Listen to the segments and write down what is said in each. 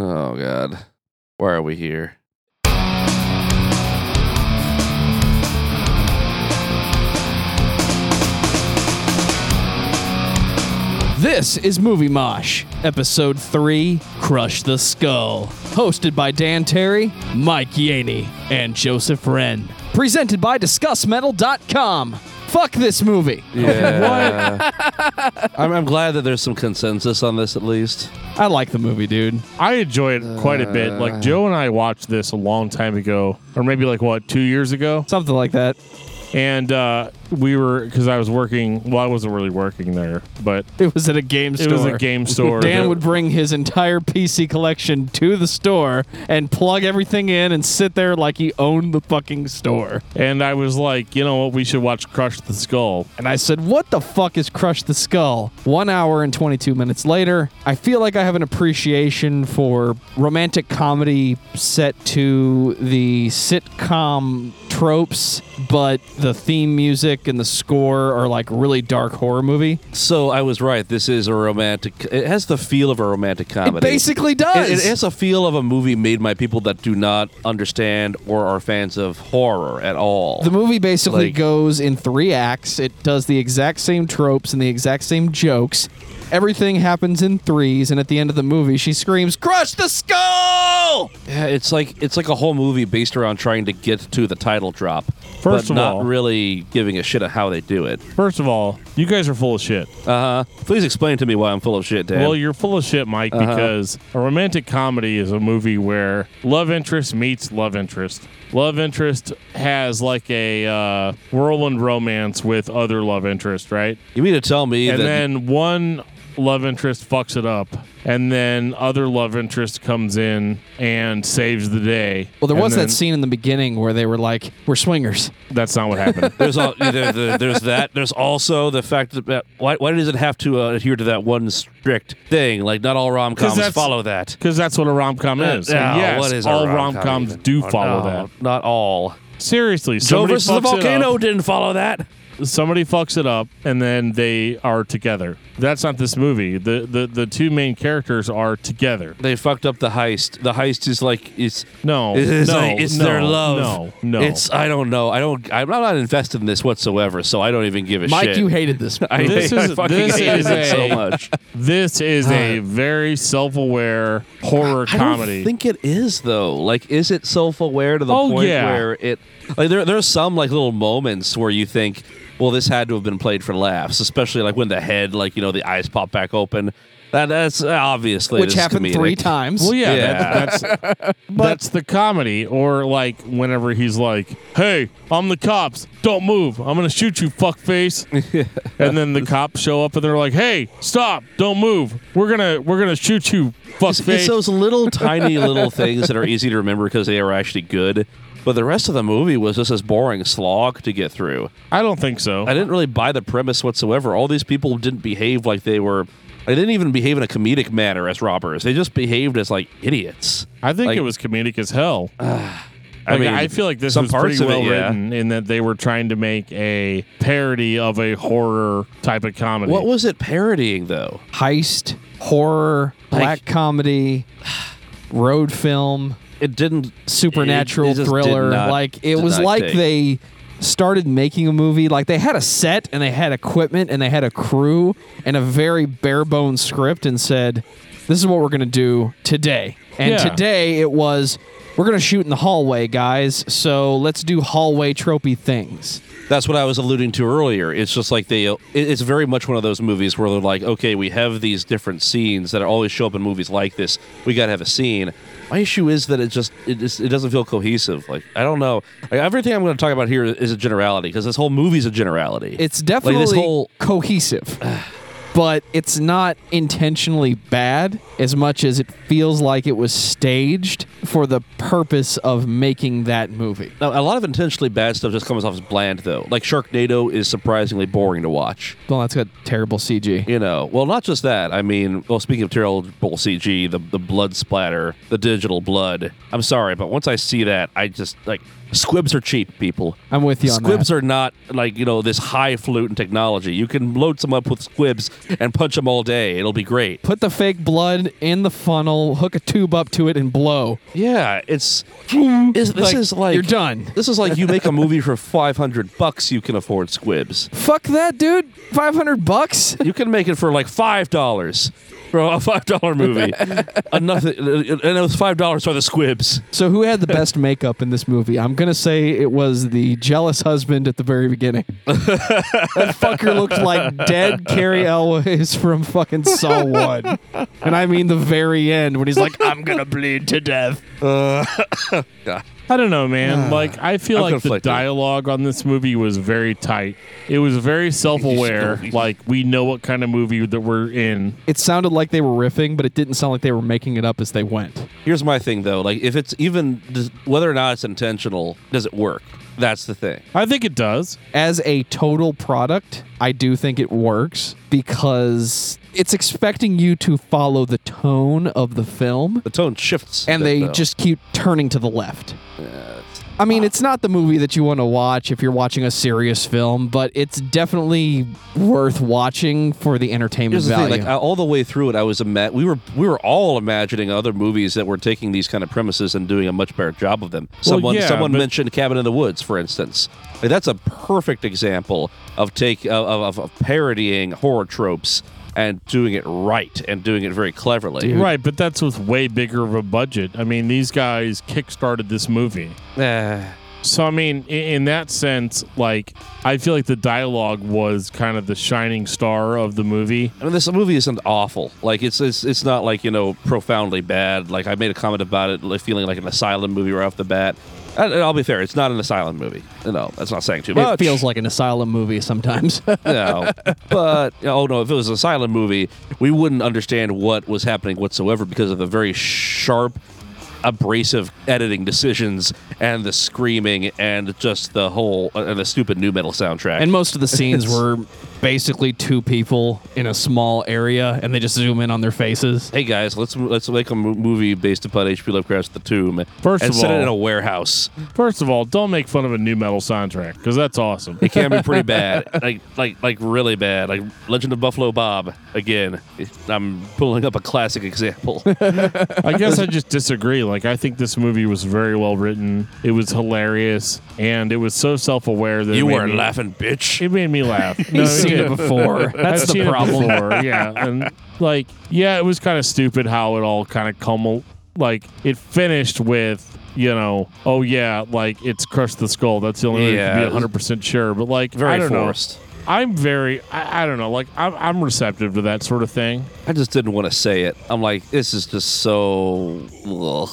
Oh God, why are we here? This is Movie Mosh, Episode 3 Crush the Skull. Hosted by Dan Terry, Mike Yaney, and Joseph Wren. Presented by DiscussMetal.com. Fuck this movie. Yeah. I'm, I'm glad that there's some consensus on this at least. I like the movie, dude. I enjoy it quite a bit. Like Joe and I watched this a long time ago, or maybe like what two years ago, Something like that. and uh, we were because I was working. Well, I wasn't really working there, but It was at a game store. it was a game store. Dan that- would bring his entire PC collection to the store and plug everything in and sit there like he owned the fucking store. and I was like, you know what, we should watch Crush the Skull. And I said, What the fuck is Crush the Skull? One hour and 22 minutes later, I feel like I have an appreciation for romantic comedy set to the sitcom tropes, but the theme music and the score are like really dark horror movie. So I was right. This is a romantic. It has the feel of a romantic comedy. It basically It, does. it has a feel of a movie made by people that do not understand or are fans of horror at all. The movie basically Like- goes in three acts. It does the exact same tropes and the exact same jokes. Everything happens in threes, and at the end of the movie, she screams, "Crush the skull!" yeah, it's like it's like a whole movie based around trying to get to the title drop, First but of not all- really giving a shit of how they do it. First of all, you guys are full of shit. Uh huh. Please explain to me why I'm full of shit, Dan. Well, you're full of shit, Mike, Uh-huh. because a romantic comedy is a movie where love interest meets love interest. Love interest has like a uh, whirlwind romance with other love interest, right? you mean to tell me and that then one love interest fucks it up, and then other love interest comes in and saves the day. Well, there was then- that scene in the beginning where they were like, "We're swingers." That's not what happened. there's all, there, there- there's that. There's also the fact that that- why, why does it have to uh, adhere to that one strict thing? Like not all rom coms follow that. Because that's what a rom com is. Uh, And no, yes, what is all rom-com rom coms do Oh, follow no, that. Not all. Seriously, Joe versus the volcano didn't follow that. Somebody fucks it up and then they are together. That's not this movie. The the, the two main characters are together. They fucked up the heist. The heist is like it's No, it's, no, like, it's no, their love. No, no. It's I don't know. I don't. I'm not invested in this whatsoever. So I don't even give a Mike, shit. Mike, you hated this. I, This I is- fucking this hated is it so much. this is a very self-aware horror I comedy. don't think it is though. Like, is it self-aware to the Oh, point yeah. where it? Like, there there's some like little moments where you think, well, this had to have been played for laughs, especially like when the head, like you know, the eyes pop back open. That that's obviously which happened comedic. three times. well, yeah, Yeah. That's, that's, that's the comedy. Or like whenever he's like, "Hey, I'm the cops. Don't move. I'm gonna shoot you, fuckface." and then the cops show up and they're like, "Hey, stop! Don't move. We're gonna we're gonna shoot you, It's, fuckface." it's those little tiny little things that are easy to remember because they are actually good. But the rest of the movie was just this boring slog to get through. I don't think so. I didn't really buy the premise whatsoever. All these people didn't behave like they were. They didn't even behave in a comedic manner as robbers. They just behaved as like idiots. I think Like- it was comedic as hell. I Like, mean, I feel like this some was parts pretty of it, well yeah. written in that they were trying to make a parody of a horror type of comedy. What was it parodying though? Heist, horror, Like- black comedy, road film, It didn't. supernatural it did thriller. not- like it was like take. they started making a movie. Like they had a set and they had equipment and they had a crew and a very bare bones script and said, "This is what we're gonna do today." And Yeah. today it was, "We're gonna shoot in the hallway, guys. So let's do hallway tropey things." That's what I was alluding to earlier. It's just like they. It's very much one of those movies where they're like, okay, we have these different scenes that always show up in movies like this. We got to have a scene. My issue is that it just it just it doesn't feel cohesive. Like I don't know. Like, everything I'm going to talk about here is a generality because this whole movie's a generality. It's definitely this whole- cohesive. But it's not intentionally bad as much as it feels like it was staged for the purpose of making that movie. Now, a lot of intentionally bad stuff just comes off as bland, though. Like Sharknado is surprisingly boring to watch. Well, that's got terrible CG. You know, well, not just that. I mean, well, speaking of terrible CG, the the blood splatter, the digital blood. I'm sorry, but once I see that, I just like squibs are cheap, people. I'm with you on that. Squibs are not like you know this high fluting technology. You can load some up with squibs and punch them all day. It'll be great. Put the fake blood in the funnel, hook a tube up to it, and blow. Yeah, it's, it's this is like you're done. This is like you make a movie for five hundred bucks. You can afford squibs. Fuck that, dude. Five hundred bucks. You can make it for like five dollars for a five dollar movie. uh, nothing, and it was five dollars for the squibs. So who had the best makeup in this movie? I'm gonna say it was the jealous husband at the very beginning. that fucker looked like dead Cary Elwes from fucking Saw One, and I mean the very end when he's like, "I'm gonna bleed to death." I don't know, man. like I feel I'm like the conflicted. dialogue on this movie was very tight. It was very self-aware. like we know what kind of movie that we're in. It sounded like they were riffing, but it didn't sound like they were making it up as they went. Here's my thing though, like if it's even does, whether or not it's intentional, does it work? That's the thing. I think it does. as a total product, I do think it works because it's expecting you to follow the tone of the film, The tone shifts, and they though. just keep turning to the left. I mean, it's not the movie that you want to watch if you're watching a serious film, but it's definitely worth watching for the entertainment Here's the value. thing, like I- all the way through it, I was ima- we were we were all imagining other movies that were taking these kind of premises and doing a much better job of them. Someone yeah, someone but- mentioned Cabin in the Woods, for instance. Like, that's a perfect example of take of, of, of parodying horror tropes and doing it right and doing it very cleverly. Right, but that's with way bigger of a budget. I mean, these guys kickstarted this movie. Eh, So I mean, i- in that sense, like I feel like the dialogue was kind of the shining star of the movie. I mean, this movie isn't awful. Like it's it's it's not like you know profoundly bad. Like I made a comment about it, like, feeling like an asylum movie right off the bat. And and I'll be fair, it's not an asylum movie. No, that's not saying too much. it feels like an asylum movie sometimes. no, but oh no, if it was an asylum movie, we wouldn't understand what was happening whatsoever because of the very sharp, abrasive editing decisions and the screaming and just the whole uh, and the stupid nu metal soundtrack. and most of the scenes were basically two people in a small area, and they just zoom in on their faces. hey guys, let's let's make a mo- movie based upon H.P. Lovecraft's The Tomb. First and of set it all- in a warehouse. First of all, don't make fun of a nu metal soundtrack because that's awesome. It can be pretty bad, like like like really bad. Like Legend of Buffalo Bob. Again, I'm pulling up a classic example. I guess I just disagree. Like I think this movie was very well written. It was hilarious, and it was so self-aware that you it made weren't me- laughing, bitch. It made me laugh. No, He's seen it before. That's I've the seen it problem. before, yeah, and like, yeah, it was kind of stupid how it all kind of cumul like it finished with. You know, oh yeah, like it's crushed the skull. That's the only way Yeah, to it be hundred percent sure. But like, Very I don't forced. know. I'm very, I, I don't know. Like, I'm, I'm receptive to that sort of thing. I just didn't want to say it. I'm like, this is just so. Ugh.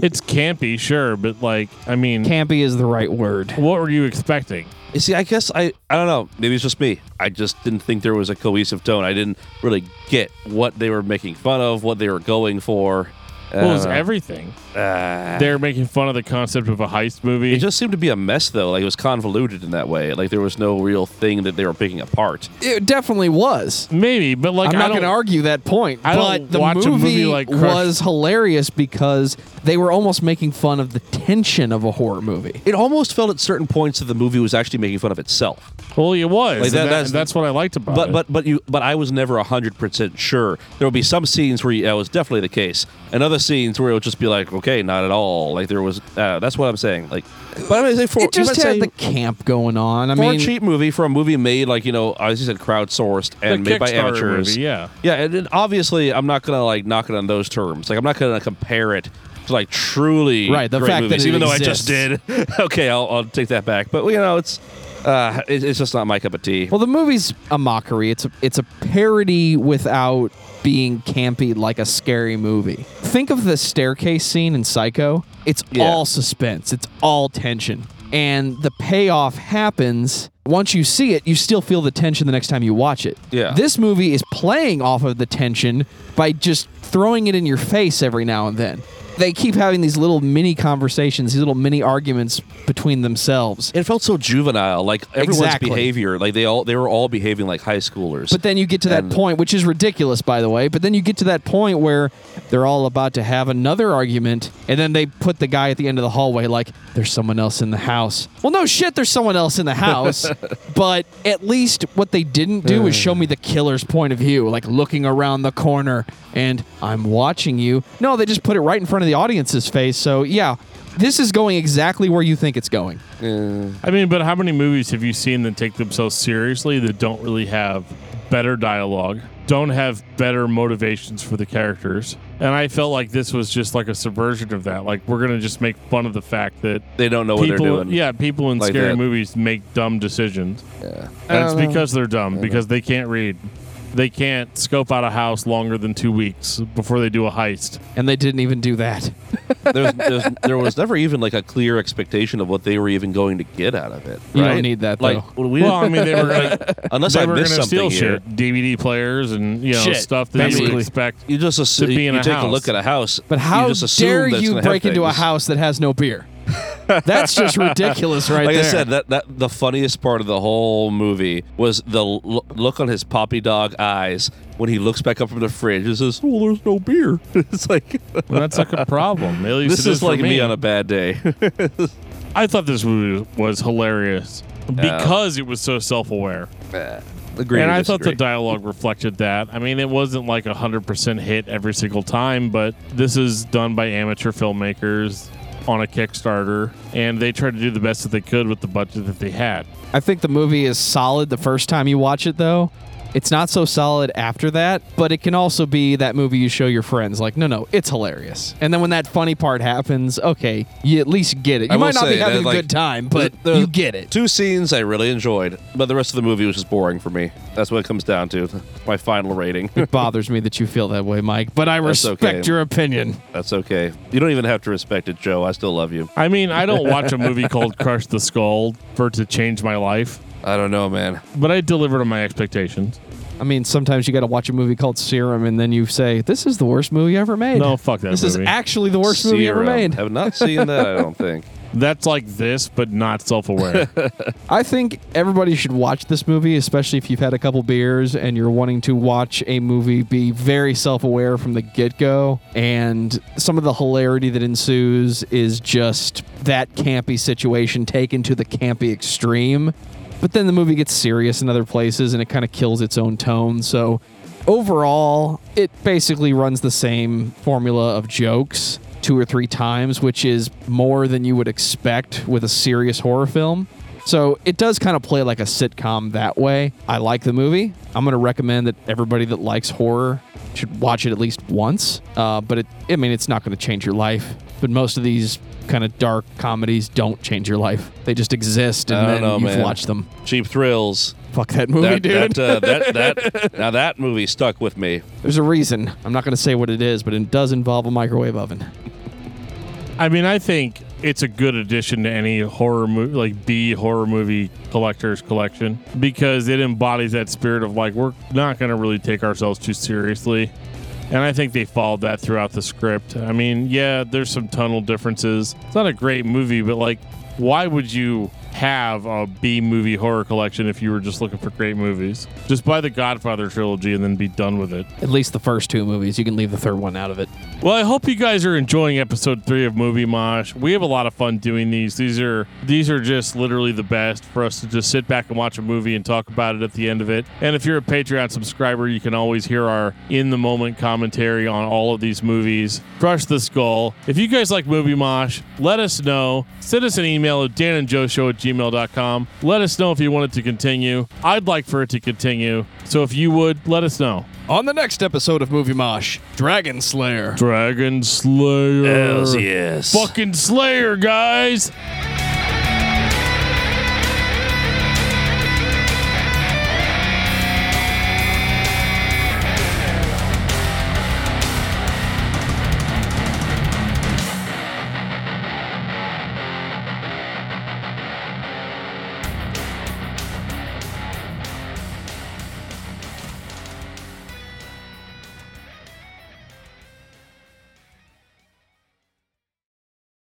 It's campy, sure, but like, I mean, Campy is the right word. what were you expecting? You see, I guess I I don't know. Maybe it's just me. I just didn't think there was a cohesive tone. I didn't really get what they were making fun of, what they were going for. Well, it was Uh, everything. uh, They're making fun of the concept of a heist movie. it just seemed to be a mess, though. Like it was convoluted in that way. Like there was no real thing that they were picking apart. It definitely was. Maybe, but like, I'm I not don't- going to argue that point. I don't but the watch a movie, movie like Crush- was hilarious because they were almost making fun of the tension of a horror movie. It almost felt at certain points that the movie was actually making fun of itself. Well, it was. Like, and that- that- that's- that's, what I liked about But it. but but you but I was never hundred percent sure. There would be some scenes where that was definitely the case, and other scenes where it would just be like, okay, not at all. Like there was. Uh, that's what I'm saying. Like, but I mean, say for It just you had say the camp going on. I for mean, a cheap movie, for a movie made like you know, as you said, crowdsourced and made by amateurs. movie, yeah. yeah, and, and obviously I'm not gonna like knock it on those terms. Like I'm not gonna compare it. to Like truly, Right, the great fact that movies, it even though I just did. okay, I'll, I'll take that back. But you know, it's uh, it, it's just not my cup of tea. well, the movie's a mockery. It's a, it's a parody without being campy like a scary movie. Think of the staircase scene in Psycho. It's Yeah. all suspense. It's all tension. And the payoff happens once you see it, you still feel the tension the next time you watch it. Yeah. This movie is playing off of the tension by just throwing it in your face every now and then. They keep having these little mini conversations, these little mini arguments between themselves. It felt so juvenile, like everyone's Exactly. behavior, like they all they were all behaving like high schoolers. But then you get to that And- point, which is ridiculous, by the way. But then you get to that point where they're all about to have another argument, and then they put the guy at the end of the hallway like, "There's someone else in the house." Well, no shit, there's someone else in the house. but at least what they didn't do is show me the killer's point of view, like looking around the corner and I'm watching you. No, they just put it right in front of the audience's face. So yeah, this is going exactly where you think it's going. I mean, but how many movies have you seen that take themselves seriously that don't really have better dialogue, don't have better motivations for the characters? And I felt like this was just like a subversion of that. Like we're gonna just make fun of the fact that they don't know what people, they're doing. yeah, people in Like scary that. movies make dumb decisions, Yeah. and it's because they're dumb because they can't read. They can't scope out a house longer than two weeks before they do a heist. And they didn't even do that. There's, there's, there was never even like a clear expectation of what they were even going to get out of it. You don't need that, Like, though. we Well, I mean, they were gonna, unless they I were missed gonna something steal here, shit, DVD players, and you know Shit, stuff that you basically. would expect. you just assume, To be in you a take a house. look at a house, But how you just assume dare you gonna have break into a house that has no beer? That's just ridiculous, right like there. I said, that, that the funniest part of the whole movie was the l- look on his poppy dog eyes when he looks back up from the fridge and says, "Well, there's no beer." it's like Well, that's like a problem. At least this it is for like me. me on a bad day. I thought this movie was hilarious because it was so self-aware, eh, Agree and to I thought the dialogue reflected that. I mean, it wasn't like a hundred percent hit every single time, but this is done by amateur filmmakers on a Kickstarter, and they tried to do the best that they could with the budget that they had. I think the movie is solid the first time you watch it, though. It's not so solid after that, but it can also be that movie you show your friends. Like, no, no, it's hilarious. And then when that funny part happens, okay, you at least get it. You I might will not say be having that, a like, good time, but the- the- you get it. Two scenes I really enjoyed, but the rest of the movie was just boring for me. That's what it comes down to. My final rating. It bothers me that you feel that way, Mike, but I respect okay. your opinion. That's okay. You don't even have to respect it, Joe. I still love you. I mean, I don't watch a movie called Crush the Skull for it to change my life, I don't know, man. but I delivered on my expectations. I mean, sometimes you got to watch a movie called Serum, and then you say, "This is the worst movie ever made." No, fuck that this movie. is actually the worst movie ever Zero. made. Have not seen that. I don't think. That's like this, but not self-aware. I think everybody should watch this movie, especially if you've had a couple beers and you're wanting to watch a movie be very self aware from the get go. And some of the hilarity that ensues is just that campy situation taken to the campy extreme. But then the movie gets serious in other places and it kind of kills its own tone. So overall, it basically runs the same formula of jokes two or three times, which is more than you would expect with a serious horror film. So it does kind of play like a sitcom that way. I like the movie. I'm going to recommend that everybody that likes horror should watch it at least once. Uh, but it, I mean, it's not going to change your life. But most of these kind of dark comedies don't change your life. They just exist, and I don't then know, you've man. watched them. Cheap thrills. Fuck that movie, That, dude. that, uh, that, that, now that movie stuck with me. There's a reason. I'm not going to say what it is, but it does involve a microwave oven. I mean, I think it's a good addition to any horror movie, like B horror movie collector's collection, because it embodies that spirit of like we're not going to really take ourselves too seriously. And I think they followed that throughout the script. I mean, yeah, there's some tunnel differences. It's not a great movie, but like, why would you have a B movie horror collection if you were just looking for great movies? Just buy the Godfather trilogy and then be done with it. At least the first two movies. You can leave the third one out of it. Well, I hope you guys are enjoying episode three of Movie Mosh. We have a lot of fun doing these. These are these are just literally the best for us to just sit back and watch a movie and talk about it at the end of it. And if you're a Patreon subscriber, you can always hear our in the moment commentary on all of these movies. Crush the Skull. If you guys like Movie Mosh, let us know. Send us an email at danandjoeshow at gmail.com. Let us know if you want it to continue. I'd like for it to continue. So if you would, let us know. On the next episode of Movie Mosh, Dragon Slayer. Dragon Slayer. Hells yes. Fucking Slayer, guys.